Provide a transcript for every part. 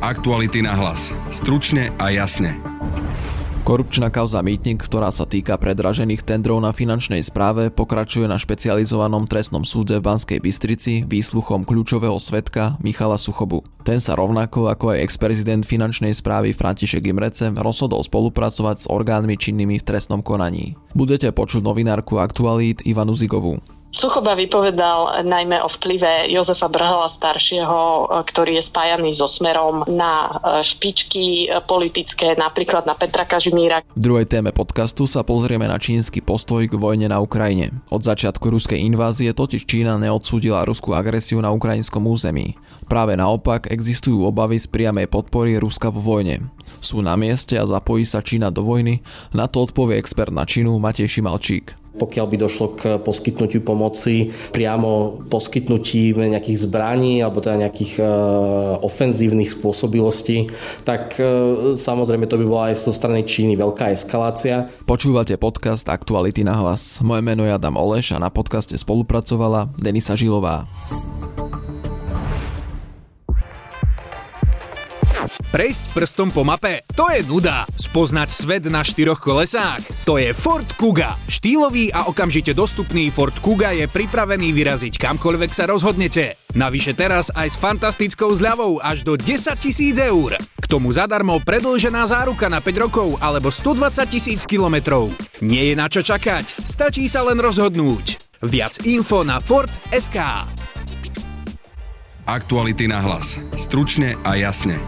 Aktuality na hlas. Stručne a jasne. Korupčná kauza Mýtnik, ktorá sa týka predražených tendrov na finančnej správe, pokračuje na špecializovanom trestnom súde v Banskej Bystrici výsluchom kľúčového svetka Michala Suchobu. Ten sa rovnako ako aj ex-prezident finančnej správy František Imrece rozhodol spolupracovať s orgánmi činnými v trestnom konaní. Budete počuť novinárku aktualít Ivanu Zigovú. Suchoba vypovedal najmä o vplyve Jozefa Brhala staršieho, ktorý je spájaný so smerom na e, špičky politické, napríklad na Petra Kažimíra. V druhej téme podcastu sa pozrieme na čínsky postoj k vojne na Ukrajine. Od začiatku ruskej invázie totiž Čína neodsúdila ruskú agresiu na ukrajinskom území. Práve naopak existujú obavy z priamej podpory Ruska vo vojne. Sú na mieste a zapojí sa Čína do vojny? Na to odpovie expert na Čínu Matej Šimalčík. Pokiaľ by došlo k poskytnutiu pomoci, priamo poskytnutí nejakých zbraní alebo teda nejakých e, ofenzívnych spôsobilostí, tak e, samozrejme to by bola aj z toho strany Číny veľká eskalácia. Počúvate podcast Aktuality na hlas. Moje meno je Adam Oleš a na podcaste spolupracovala Denisa Žilová. Prejsť prstom po mape? To je nuda. Spoznať svet na štyroch kolesách? To je Ford Kuga. Štýlový a okamžite dostupný Ford Kuga je pripravený vyraziť kamkoľvek sa rozhodnete. Navyše teraz aj s fantastickou zľavou až do 10 tisíc eur. K tomu zadarmo predlžená záruka na 5 rokov alebo 120 tisíc kilometrov. Nie je na čo čakať, stačí sa len rozhodnúť. Viac info na Ford.sk Aktuality na hlas. Stručne a jasne.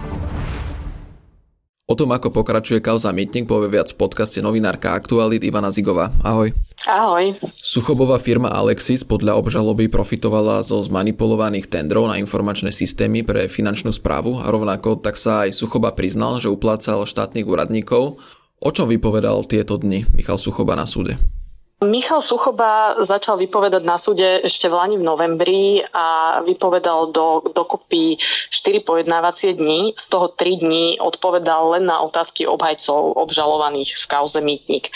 O tom, ako pokračuje kauza Meeting, povie viac v podcaste novinárka Aktualit Ivana Zigová. Ahoj. Ahoj. Suchobová firma Alexis podľa obžaloby profitovala zo zmanipulovaných tendrov na informačné systémy pre finančnú správu a rovnako tak sa aj Suchoba priznal, že uplácal štátnych úradníkov. O čom vypovedal tieto dni Michal Suchoba na súde? Michal Suchoba začal vypovedať na súde ešte v Lani v novembri a vypovedal do, dokopy 4 pojednávacie dni. Z toho 3 dní odpovedal len na otázky obhajcov obžalovaných v kauze Mýtnik, e,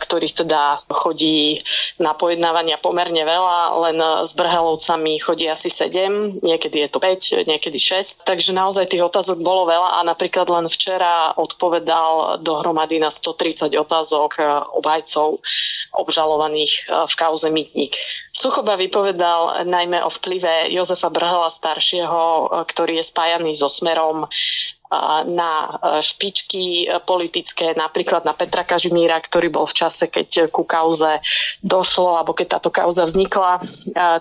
ktorých teda chodí na pojednávania pomerne veľa, len s Brhelovcami chodí asi 7, niekedy je to 5, niekedy 6. Takže naozaj tých otázok bolo veľa a napríklad len včera odpovedal dohromady na 130 otázok e, obhajcov obžalovaných obžalovaných e, v kauze Mytník. Suchoba vypovedal najmä o vplyve Jozefa Brhala staršieho, e, ktorý je spájaný so Smerom na e, špičky politické, napríklad na Petra Kažimíra, ktorý bol v čase, keď ku kauze došlo, alebo keď táto kauza vznikla, e,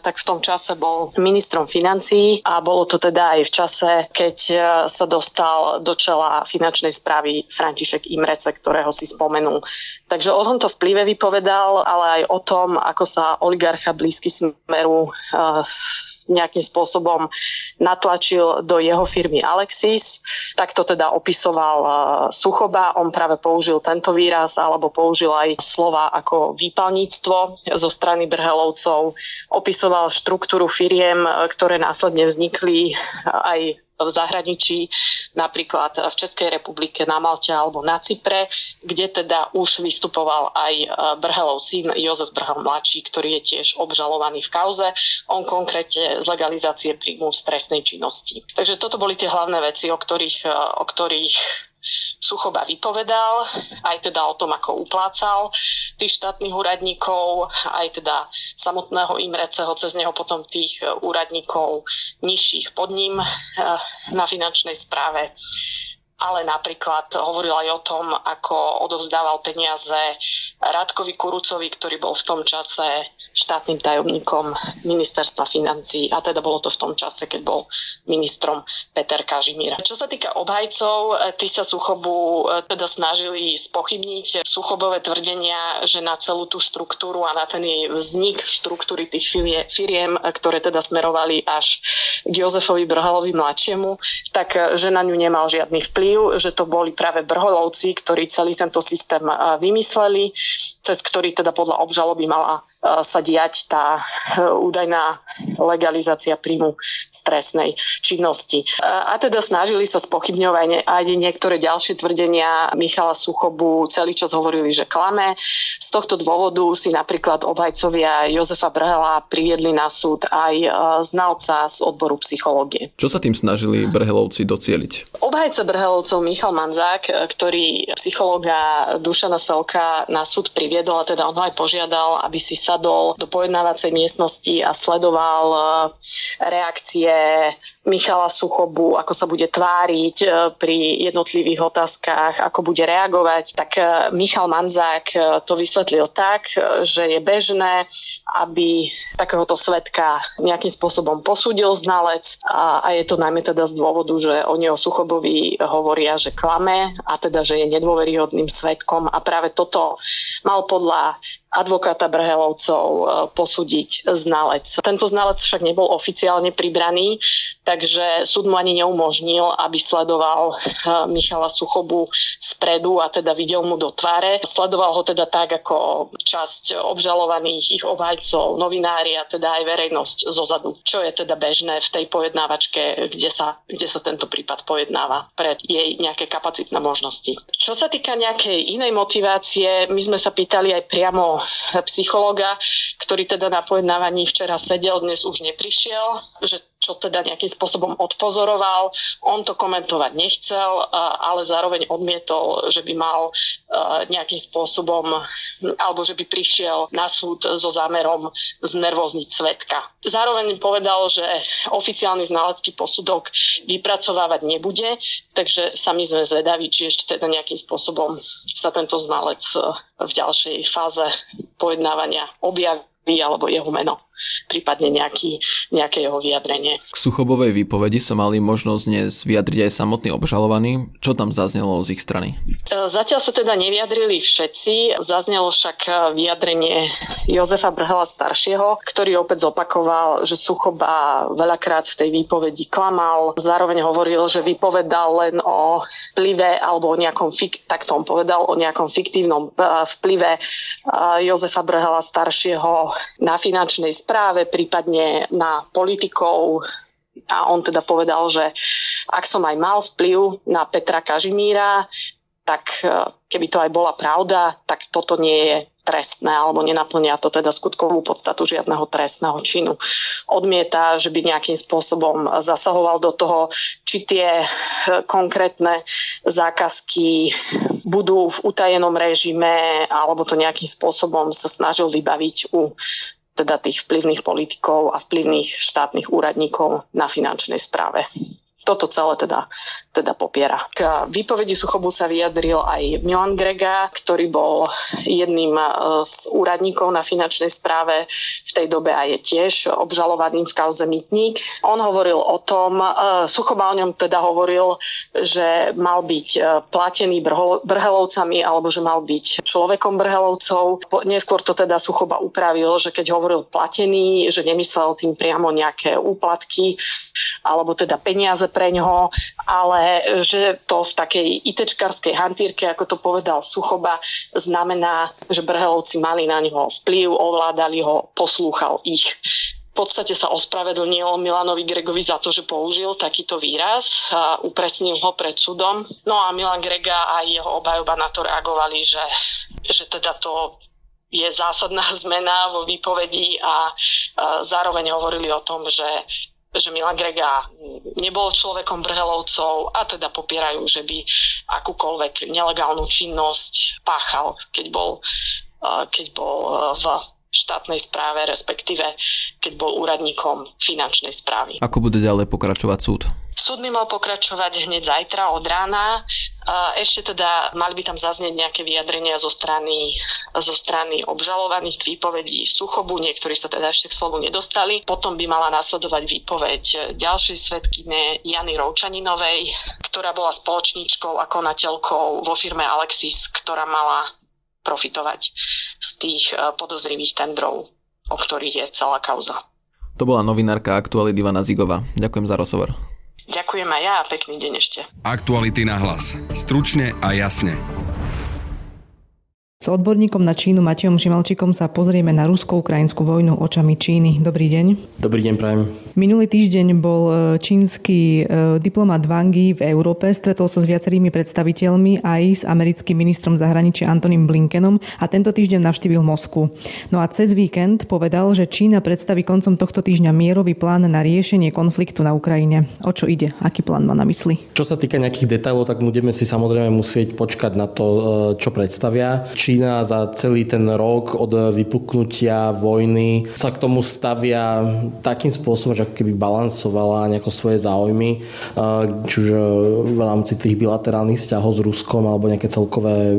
tak v tom čase bol ministrom financií a bolo to teda aj v čase, keď e, sa dostal do čela finančnej správy František Imrece, ktorého si spomenul. Takže o tomto vplyve vypovedal, ale aj o tom, ako sa oligarcha blízky smeru nejakým spôsobom natlačil do jeho firmy Alexis. To teda opisoval uh, Suchoba. On práve použil tento výraz alebo použil aj slova ako výpalníctvo zo strany Brhelovcov. Opisoval štruktúru firiem, uh, ktoré následne vznikli aj v zahraničí, napríklad v Českej republike, na Malte alebo na Cypre, kde teda už vystupoval aj e, Brhelov syn Jozef Brhel mladší, ktorý je tiež obžalovaný v kauze. On konkrétne z legalizácie príjmu z trestnej činnosti. Takže toto boli tie hlavné veci, o ktorých, e, o ktorých Suchoba vypovedal, aj teda o tom, ako uplácal tých štátnych úradníkov, aj teda samotného Imreceho, cez neho potom tých úradníkov nižších pod ním eh, na finančnej správe. Ale napríklad hovoril aj o tom, ako odovzdával peniaze Radkovi Kurucovi, ktorý bol v tom čase štátnym tajomníkom ministerstva financí. A teda bolo to v tom čase, keď bol ministrom Peter Kažimír. Čo sa týka obhajcov, tí sa Suchobu e, teda snažili spochybniť Suchobové tvrdenia, že na celú tú štruktúru a na ten jej vznik štruktúry tých firiem, ktoré teda smerovali až k Jozefovi Brhalovi mladšiemu, tak e, že na ňu nemal žiadny vplyv že to boli práve brholovci, ktorí celý tento systém vymysleli, cez ktorý teda podľa obžaloby mala sa diať tá údajná legalizácia príjmu z trestnej činnosti. A teda snažili sa spochybňovať aj niektoré ďalšie tvrdenia Michala Suchobu, celý čas hovorili, že klame. Z tohto dôvodu si napríklad obhajcovia Jozefa Brhela priviedli na súd aj e, znalca z odboru psychológie. Čo sa tým snažili Brhelovci docieliť? Obhajca Brhelovcov Michal Manzák, e, ktorý psychológa Dušana Selka na súd priviedol, a teda on ho aj požiadal, aby si sadol do pojednávacej miestnosti a sledoval e, reakcie Michala Suchobu, ako sa bude tváriť e, pri jednotlivých otázkach, ako bude reagovať, tak e, Michal Manzák e, to vysvetlil tak, že je bežné, aby takéhoto svetka nejakým spôsobom posúdil znalec a, a je to najmä teda z dôvodu, že oni o Suchobovi hovoria, že klame a teda, že je nedôveryhodným svetkom a práve toto mal podľa advokáta Brhelovcov e, posúdiť znalec. Tento znalec však nebol oficiálne pribraný, takže súd mu ani neumožnil, aby sledoval e, Michala Suchobu spredu a teda videl mu do tváre. Sledoval ho teda tak, ako časť obžalovaných ich obhajcov, novinári a teda aj verejnosť zozadu, čo je teda bežné v tej pojednávačke, kde sa, kde sa tento prípad pojednáva pre jej nejaké kapacitné možnosti. Čo sa týka nejakej inej motivácie, my sme sa pýtali aj priamo psychologa, ktorý teda na pojednávaní včera sedel, dnes už neprišiel, že čo teda nejakým spôsobom odpozoroval. On to komentovať nechcel, ale zároveň odmietol, že by mal nejakým spôsobom, alebo že by prišiel na súd so zámerom znervozniť svetka. Zároveň povedal, že oficiálny znalecký posudok vypracovávať nebude, takže sami sme zvedaví, či ešte teda nejakým spôsobom sa tento znalec v ďalšej fáze pojednávania objaví alebo jeho meno prípadne nejaký, nejaké jeho vyjadrenie. K Suchobovej výpovedi sa mali možnosť dnes vyjadriť aj samotný obžalovaný. Čo tam zaznelo z ich strany? E, zatiaľ sa teda nevyjadrili všetci. Zaznelo však vyjadrenie Jozefa Brhela staršieho, ktorý opäť zopakoval, že Suchoba veľakrát v tej výpovedi klamal. Zároveň hovoril, že vypovedal len o vplyve alebo o nejakom, fik- tak to on povedal, o nejakom fiktívnom e, vplyve e, Jozefa Brhela staršieho na finančnej správe správe, prípadne na politikov. A on teda povedal, že ak som aj mal vplyv na Petra Kažimíra, tak e, keby to aj bola pravda, tak toto nie je trestné alebo nenaplňa to teda skutkovú podstatu žiadneho trestného činu. Odmieta, že by nejakým spôsobom zasahoval do toho, či tie e, konkrétne zákazky budú v utajenom režime alebo to nejakým spôsobom sa snažil vybaviť u teda tých vplyvných politikov a vplyvných štátnych úradníkov na finančnej správe toto celé teda, teda popiera. K výpovedi Suchobu sa vyjadril aj Milan Grega, ktorý bol jedným e, z úradníkov na finančnej správe v tej dobe a je tiež obžalovaným v kauze Mytník. On hovoril o tom, e, Suchoba o ňom teda hovoril, že mal byť e, platený brhelovcami alebo že mal byť človekom brhelovcov. Neskôr to teda Suchoba upravil, že keď hovoril platený, že nemyslel tým priamo nejaké úplatky alebo teda peniaze pre ňoho, ale že to v takej itečkarskej hantírke, ako to povedal Suchoba, znamená, že Brhelovci mali na ňoho vplyv, ovládali ho, poslúchal ich. V podstate sa ospravedlnil Milanovi Gregovi za to, že použil takýto výraz a upresnil ho pred súdom. No a Milan Grega a jeho obhajoba na to reagovali, že, že teda to je zásadná zmena vo výpovedi a zároveň hovorili o tom, že že Milan Grega nebol človekom brhelovcov a teda popierajú, že by akúkoľvek nelegálnu činnosť páchal, keď bol, keď bol v štátnej správe, respektíve keď bol úradníkom finančnej správy. Ako bude ďalej pokračovať súd? Súd by mal pokračovať hneď zajtra od rána. Ešte teda mali by tam zaznieť nejaké vyjadrenia zo strany, zo strany obžalovaných k výpovedí Suchobu, niektorí sa teda ešte k slovu nedostali. Potom by mala nasledovať výpoveď ďalšej svetkine Jany Roučaninovej, ktorá bola spoločníčkou a konateľkou vo firme Alexis, ktorá mala profitovať z tých eh, podozrivých tendrov, o ktorých je celá kauza. To bola novinárka Aktuality Ivana Zigova. Ďakujem za rozhovor. Ďakujem aj ja a pekný deň ešte. Aktuality na hlas. Stručne a jasne. S odborníkom na Čínu Matejom Šimalčikom sa pozrieme na rusko-ukrajinskú vojnu očami Číny. Dobrý deň. Dobrý deň, prajem. Minulý týždeň bol e, čínsky e, diplomat Wang Yi v Európe, stretol sa s viacerými predstaviteľmi aj s americkým ministrom zahraničia Antonym Blinkenom a tento týždeň navštívil Moskvu. No a cez víkend povedal, že Čína predstaví koncom tohto týždňa mierový plán na riešenie konfliktu na Ukrajine. O čo ide? Aký plán má na mysli? Čo sa týka nejakých detailov, tak budeme si samozrejme musieť počkať na to, e, čo predstavia. Či Čína za celý ten rok od vypuknutia vojny sa k tomu stavia takým spôsobom, že keby balansovala nejako svoje záujmy, čiže v rámci tých bilaterálnych vzťahov s Ruskom alebo nejaké celkové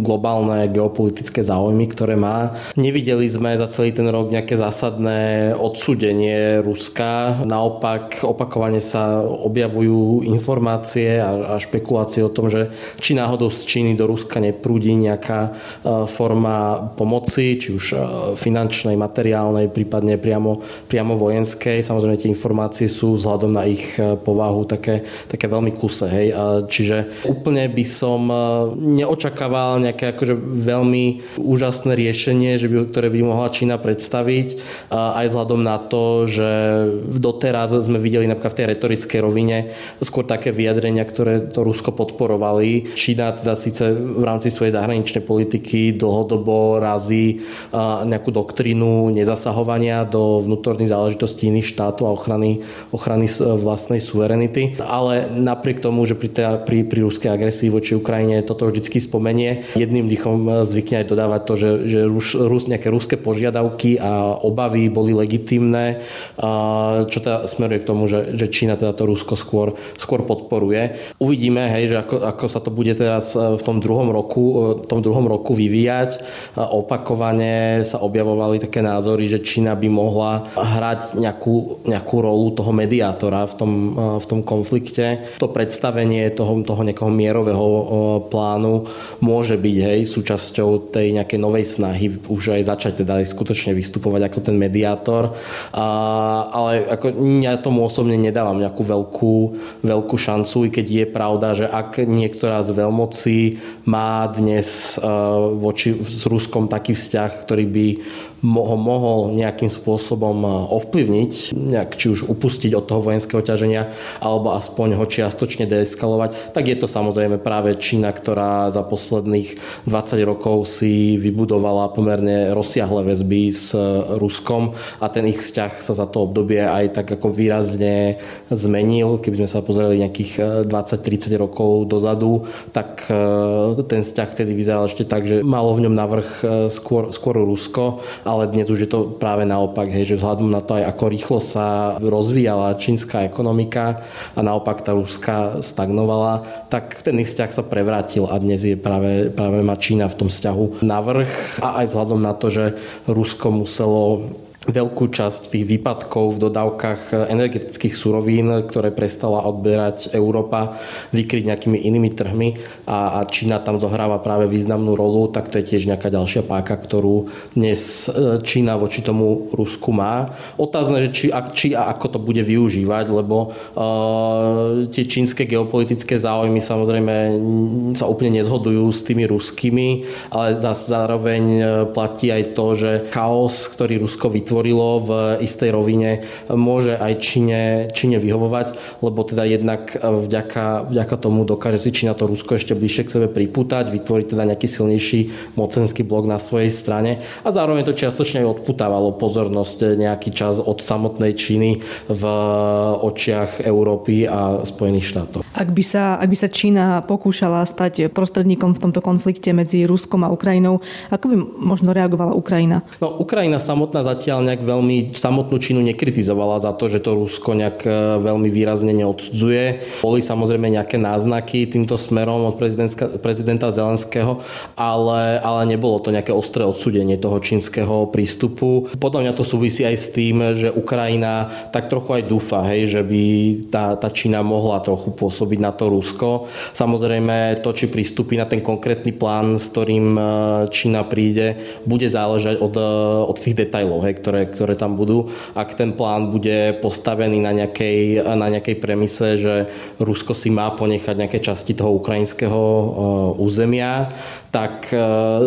globálne geopolitické záujmy, ktoré má. Nevideli sme za celý ten rok nejaké zásadné odsudenie Ruska. Naopak opakovane sa objavujú informácie a, a špekulácie o tom, že či náhodou z Číny do Ruska neprúdi nejaká E, forma pomoci, či už e, finančnej, materiálnej, prípadne priamo, priamo vojenskej. Samozrejme tie informácie sú vzhľadom na ich e, povahu také, také veľmi kuse. Hej. Čiže úplne by som neočakával nejaké akože veľmi úžasné riešenie, že by, ktoré by mohla Čína predstaviť, aj vzhľadom na to, že doteraz sme videli napríklad v tej retorickej rovine skôr také vyjadrenia, ktoré to Rusko podporovali. Čína teda síce v rámci svojej zahraničnej politiky politiky dlhodobo razí nejakú doktrínu nezasahovania do vnútorných záležitostí iných štátov a ochrany, ochrany vlastnej suverenity. Ale napriek tomu, že pri, teda, pri, pri ruskej agresii voči Ukrajine toto vždycky spomenie, jedným dýchom zvykne aj dodávať to, že, že Rus, Rus, nejaké ruské požiadavky a obavy boli legitimné, čo teda smeruje k tomu, že, že Čína teda to Rusko skôr, skôr podporuje. Uvidíme, hej, že ako, ako sa to bude teraz v tom druhom roku, v tom druhom roku vyvíjať. Opakovane sa objavovali také názory, že Čína by mohla hrať nejakú, nejakú rolu toho mediátora v tom, v tom konflikte. To predstavenie toho, toho nejakého mierového plánu môže byť hej, súčasťou tej nejakej novej snahy už aj začať teda aj skutočne vystupovať ako ten mediátor. A, ale ako ja tomu osobne nedávam nejakú veľkú, veľkú šancu, i keď je pravda, že ak niektorá z veľmocí má dnes voči s Ruskom taký vzťah, ktorý by ho mohol nejakým spôsobom e, ovplyvniť, nejak, či už upustiť od toho vojenského ťaženia, alebo aspoň ho čiastočne deeskalovať, tak je to samozrejme práve Čína, ktorá za posledných 20 rokov si vybudovala pomerne rozsiahle väzby s e, Ruskom a ten ich vzťah sa za to obdobie aj tak ako výrazne zmenil. Keby sme sa pozreli nejakých 20-30 e, rokov dozadu, tak ten vzťah vtedy vyzeral ešte tak, že malo v ňom navrh skôr, skôr Rusko, ale ale dnes už je to práve naopak, hej, že vzhľadom na to aj ako rýchlo sa rozvíjala čínska ekonomika a naopak tá ruská stagnovala, tak ten ich vzťah sa prevrátil a dnes je práve, práve má Čína v tom vzťahu navrh a aj vzhľadom na to, že Rusko muselo veľkú časť tých výpadkov v dodávkach energetických surovín, ktoré prestala odberať Európa, vykryť nejakými inými trhmi a, a Čína tam zohráva práve významnú rolu, tak to je tiež nejaká ďalšia páka, ktorú dnes e, Čína voči tomu Rusku má. Otázne, že či, či a ako to bude využívať, lebo uh, tie čínske geopolitické záujmy samozrejme sa úplne nezhodujú s tými ruskými, ale zase zároveň e, platí aj to, že chaos, ktorý Rusko vytvorilo, vytvorilo v istej rovine, môže aj Číne, Číne vyhovovať, lebo teda jednak vďaka, vďaka tomu dokáže si Čína to Rusko ešte bližšie k sebe pripútať, vytvoriť teda nejaký silnejší mocenský blok na svojej strane a zároveň to čiastočne aj odputávalo pozornosť nejaký čas od samotnej Číny v očiach Európy a Spojených štátov. Ak by sa, ak by sa Čína pokúšala stať prostredníkom v tomto konflikte medzi Ruskom a Ukrajinou, ako by možno reagovala Ukrajina? No, Ukrajina samotná zatiaľ nejak veľmi samotnú Čínu nekritizovala za to, že to Rusko nejak e, veľmi výrazne neodsudzuje. Boli samozrejme nejaké náznaky týmto smerom od prezidenta Zelenského, ale, ale nebolo to nejaké ostré odsudenie toho čínskeho prístupu. Podľa mňa to súvisí aj s tým, že Ukrajina tak trochu aj dúfa, hej, že by tá, tá Čína mohla trochu pôsobiť na to Rusko. Samozrejme to, či prístupí na ten konkrétny plán, s ktorým e, Čína príde, bude záležať od, e, od tých detajlov, hej, ktoré ktoré, ktoré tam budú. Ak ten plán bude postavený na nejakej, na nejakej premise, že Rusko si má ponechať nejaké časti toho ukrajinského územia, tak e,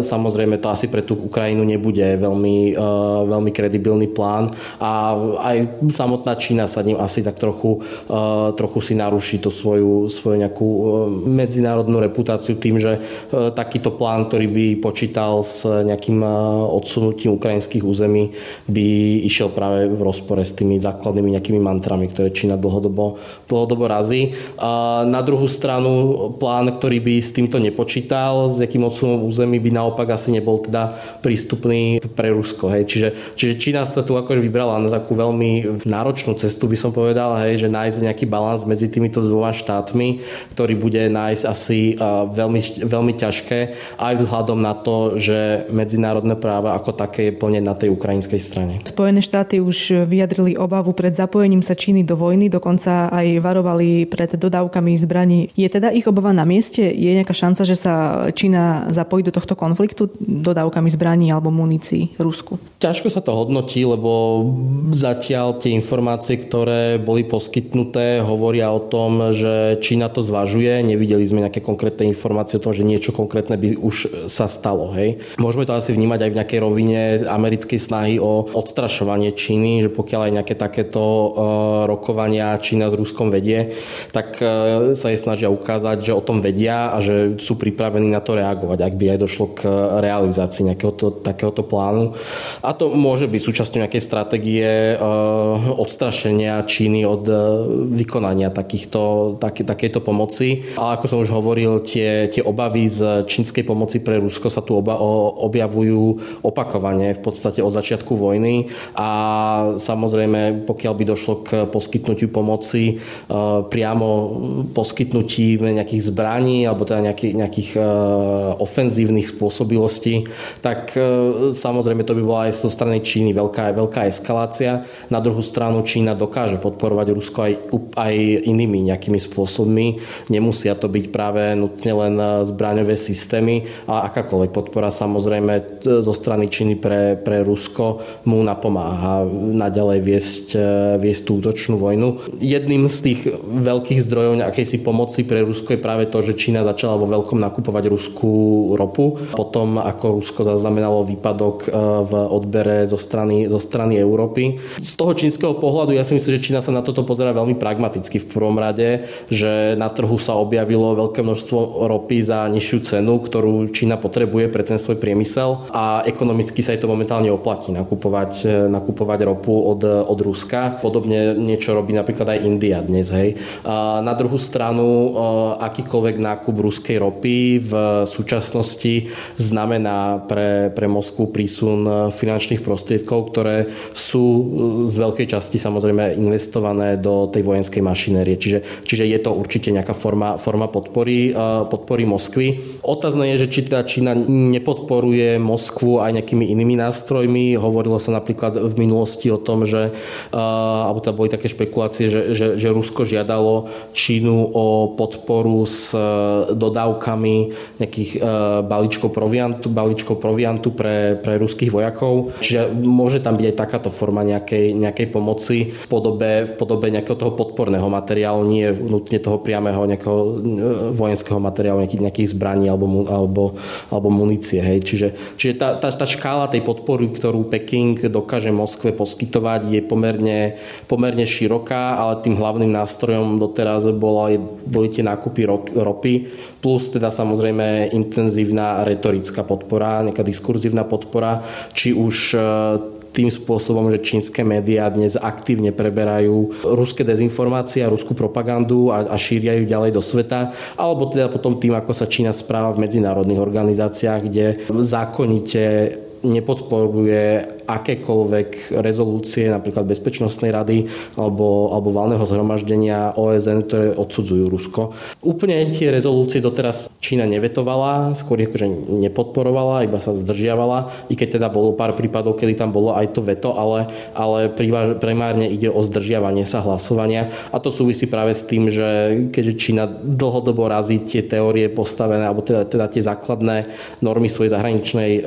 samozrejme to asi pre tú Ukrajinu nebude veľmi, e, veľmi kredibilný plán a aj samotná Čína sa ním asi tak trochu, trochu si naruší to svoju, svoju nejakú medzinárodnú reputáciu tým, že takýto plán, ktorý by počítal s nejakým odsunutím ukrajinských území, išiel práve v rozpore s tými základnými nejakými mantrami, ktoré Čína dlhodobo, dlhodobo razí. Na druhú stranu plán, ktorý by s týmto nepočítal, s nejakým svojom území by naopak asi nebol teda prístupný pre Rusko. Hej. Čiže, čiže Čína sa tu akože vybrala na takú veľmi náročnú cestu, by som povedal, hej, že nájsť nejaký balans medzi týmito dvoma štátmi, ktorý bude nájsť asi veľmi, veľmi ťažké, aj vzhľadom na to, že medzinárodné práva ako také je plne na tej ukrajinskej strane. Spojené štáty už vyjadrili obavu pred zapojením sa Číny do vojny, dokonca aj varovali pred dodávkami zbraní. Je teda ich obava na mieste? Je nejaká šanca, že sa Čína zapojiť do tohto konfliktu dodávkami zbraní alebo munícií Rusku? Ťažko sa to hodnotí, lebo zatiaľ tie informácie, ktoré boli poskytnuté, hovoria o tom, že Čína to zvažuje. Nevideli sme nejaké konkrétne informácie o tom, že niečo konkrétne by už sa stalo. Hej. Môžeme to asi vnímať aj v nejakej rovine americkej snahy o odstrašovanie Číny, že pokiaľ aj nejaké takéto uh, rokovania Čína s Ruskom vedie, tak uh, sa jej snažia ukázať, že o tom vedia a že sú pripravení na to reagovať ak by aj došlo k realizácii takéhoto, takéhoto plánu. A to môže byť súčasťou nejakej stratégie odstrašenia Číny od vykonania takýchto, tak, takejto pomoci. Ale ako som už hovoril, tie, tie obavy z čínskej pomoci pre Rusko sa tu oba, objavujú opakovane v podstate od začiatku vojny a samozrejme, pokiaľ by došlo k poskytnutiu pomoci, eh, priamo poskytnutí nejakých zbraní alebo teda nejakých, nejakých ofenzívnych spôsobilostí, tak e, samozrejme to by bola aj z strany Číny veľká, veľká eskalácia. Na druhú stranu Čína dokáže podporovať Rusko aj, aj inými nejakými spôsobmi. Nemusia to byť práve nutne len zbraňové systémy, a akákoľvek podpora samozrejme zo strany Číny pre, pre Rusko mu napomáha naďalej viesť, e, viesť tú útočnú vojnu. Jedným z tých veľkých zdrojov akejsi pomoci pre Rusko je práve to, že Čína začala vo veľkom nakupovať ruskú ropu. Potom, ako Rusko zaznamenalo výpadok e, v odbere zo strany, zo strany Európy. Z toho čínskeho pohľadu ja si myslím, že Čína sa na toto pozera veľmi pragmaticky v prvom rade, že na trhu sa objavilo veľké množstvo ropy za nižšiu cenu, ktorú Čína potrebuje pre ten svoj priemysel a ekonomicky sa jej to momentálne oplatí nakupovať, e, nakupovať ropu od, od Ruska. Podobne niečo robí napríklad aj India dnes. Hej. Na druhú stranu e, akýkoľvek nákup ruskej ropy v súčasnosti znamená pre, pre Moskvu prísun finančných prostriedkov, ktoré sú z veľkej časti samozrejme investované do tej vojenskej mašinérie. Čiže, čiže je to určite nejaká forma, forma podpory, podpory Moskvy. Otázne je, že či tá Čína nepodporuje Moskvu aj nejakými inými nástrojmi. Hovorilo sa napríklad v minulosti o tom, že alebo tam boli také špekulácie, že, že, že Rusko žiadalo Čínu o podporu s dodávkami nejakých Eh, balíčkov proviantu, balíčkov proviantu pre, pre ruských vojakov. Čiže môže tam byť aj takáto forma nejakej, nejakej pomoci v podobe, v podobe nejakého toho podporného materiálu, nie nutne toho priamého nejakého eh, vojenského materiálu, nejakých, nejakých zbraní alebo, alebo, alebo munície. Hej. Čiže, čiže tá, tá, tá škála tej podpory, ktorú Peking dokáže Moskve poskytovať, je pomerne, pomerne široká, ale tým hlavným nástrojom doteraz bola, boli tie nákupy ropy, plus teda samozrejme intenzívna retorická podpora, nejaká diskurzívna podpora, či už e, tým spôsobom, že čínske médiá dnes aktívne preberajú ruské dezinformácie a ruskú propagandu a, a šíria ju ďalej do sveta, alebo teda potom tým, ako sa Čína správa v medzinárodných organizáciách, kde zákonite nepodporuje akékoľvek rezolúcie napríklad Bezpečnostnej rady alebo, alebo valného zhromaždenia OSN, ktoré odsudzujú Rusko. Úplne tie rezolúcie doteraz Čína nevetovala, skôr akože nepodporovala, iba sa zdržiavala, i keď teda bolo pár prípadov, kedy tam bolo aj to veto, ale, ale primárne ide o zdržiavanie sa hlasovania a to súvisí práve s tým, že keďže Čína dlhodobo razí tie teórie postavené, alebo teda, teda tie základné normy svojej zahraničnej e,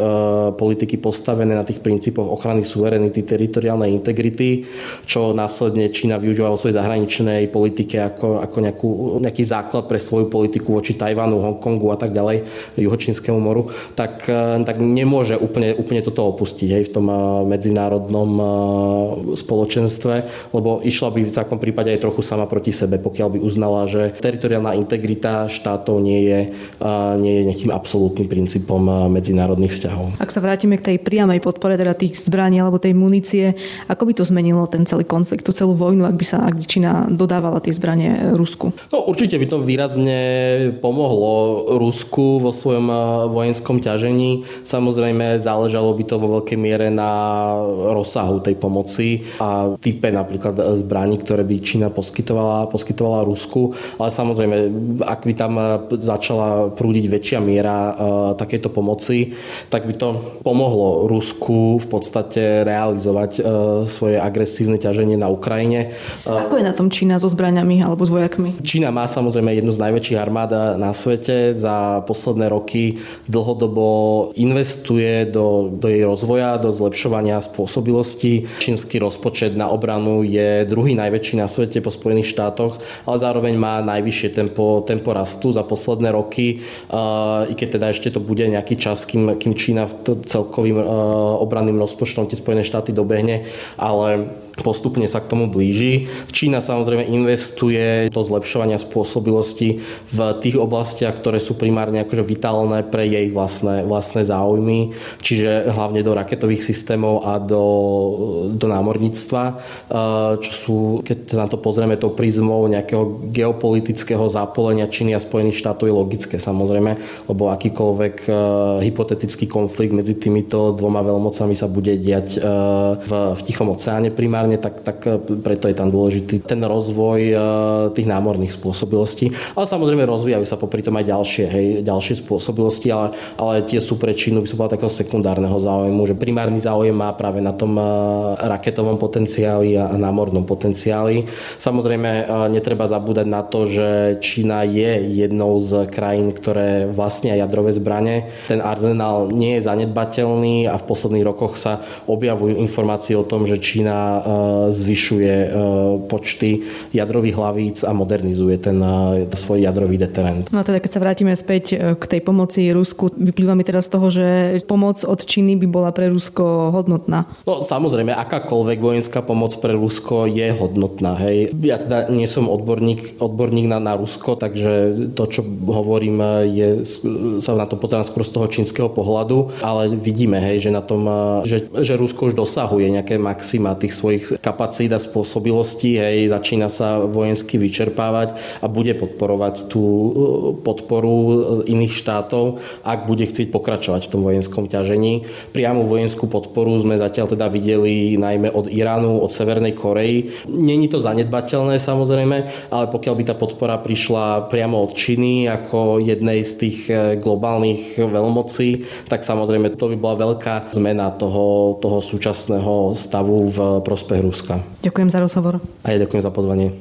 politiky postavené na tých princípoch ochrany suverenity, teritoriálnej integrity, čo následne Čína využíva vo svojej zahraničnej politike ako, ako nejakú, nejaký základ pre svoju politiku voči Tajvanu, Hongkongu a tak ďalej, juhočínskému moru, tak, tak nemôže úplne, úplne toto opustiť hej, v tom medzinárodnom spoločenstve, lebo išla by v takom prípade aj trochu sama proti sebe, pokiaľ by uznala, že teritoriálna integrita štátov nie je, nie je nejakým absolútnym princípom medzinárodných vzťahov. Ak sa vrátime k tej priamej podpore teda tých zbraní alebo tej munície, ako by to zmenilo ten celý konflikt, tú celú vojnu, ak by sa ak by Čína dodávala tie zbranie Rusku? No určite by to výrazne pomohlo Rusku vo svojom vojenskom ťažení. Samozrejme záležalo by to vo veľkej miere na rozsahu tej pomoci a type napríklad zbraní, ktoré by Čína poskytovala, poskytovala Rusku. Ale samozrejme, ak by tam začala prúdiť väčšia miera uh, takéto pomoci, tak by to pomohlo Rusku v podstate realizovať uh, svoje agresívne ťaženie na Ukrajine. Uh, Ako je na tom Čína so zbraniami alebo s vojakmi? Čína má samozrejme jednu z najväčších armád na svete. Za posledné roky dlhodobo investuje do, do jej rozvoja, do zlepšovania spôsobilosti. Čínsky rozpočet na obranu je druhý najväčší na svete po Spojených štátoch, ale zároveň má najvyššie tempo, tempo rastu za posledné roky, i keď teda ešte to bude nejaký čas, kým, kým Čína celkovým obranným rozpočtom tie Spojené štáty dobehne, ale postupne sa k tomu blíži. Čína samozrejme investuje do zlepšovania spôsobilosti v tých oblastiach, ktoré sú primárne akože vitálne pre jej vlastné, vlastné záujmy, čiže hlavne do raketových systémov a do, do námorníctva, čo sú, keď na to pozrieme tou prízmou nejakého geopolitického zápolenia Číny a Spojených štátov je logické samozrejme, lebo akýkoľvek hypotetický konflikt medzi týmito dvoma veľmocami sa bude diať v, v Tichom oceáne primárne primárne, tak, tak e, preto je tam dôležitý ten rozvoj e, tých námorných spôsobilostí. Ale samozrejme rozvíjajú sa popri tom aj ďalšie, hej, ďalšie spôsobilosti, ale, ale tie sú pre Čínu, by som povedal, takého sekundárneho záujmu, že primárny záujem má práve na tom e, raketovom potenciáli a námornom potenciáli. Samozrejme, netreba zabúdať na to, že Čína je jednou z krajín, ktoré vlastnia jadrové zbranie. Ten arzenál nie je zanedbateľný a v posledných rokoch sa objavujú informácie o tom, že Čína zvyšuje e, počty jadrových hlavíc a modernizuje ten e, svoj jadrový deterent. No a teda keď sa vrátime späť e, k tej pomoci Rusku, vyplýva mi teda z toho, že pomoc od Číny by bola pre Rusko hodnotná. No samozrejme, akákoľvek vojenská pomoc pre Rusko je hodnotná. Hej. Ja teda nie som odborník, odborník na, na Rusko, takže to, čo hovorím, je, sa na to pozerám skôr z toho čínskeho pohľadu, ale vidíme, hej, že na tom, že, že Rusko už dosahuje nejaké maxima tých svojich kapacít a spôsobilostí, hej, začína sa vojensky vyčerpávať a bude podporovať tú uh, podporu iných štátov, ak bude chcieť pokračovať v tom vojenskom ťažení. Priamu vojenskú podporu sme zatiaľ teda videli najmä od Iránu, od Severnej Korei. Není to zanedbateľné samozrejme, ale pokiaľ by tá podpora prišla priamo od Číny ako jednej z tých eh, globálnych veľmocí, tak samozrejme to by bola veľká zmena toho, toho súčasného stavu v prospech Ruska. Ďakujem za rozhovor. A ja ďakujem za pozvanie.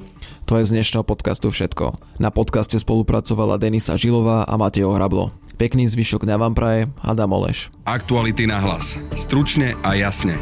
To je z dnešného podcastu všetko. Na podcaste spolupracovala Denisa Žilová a Mateo Hrablo. Pekný zvyšok dňa vám praje Adam Oleš. Aktuality na hlas. Stručne a jasne.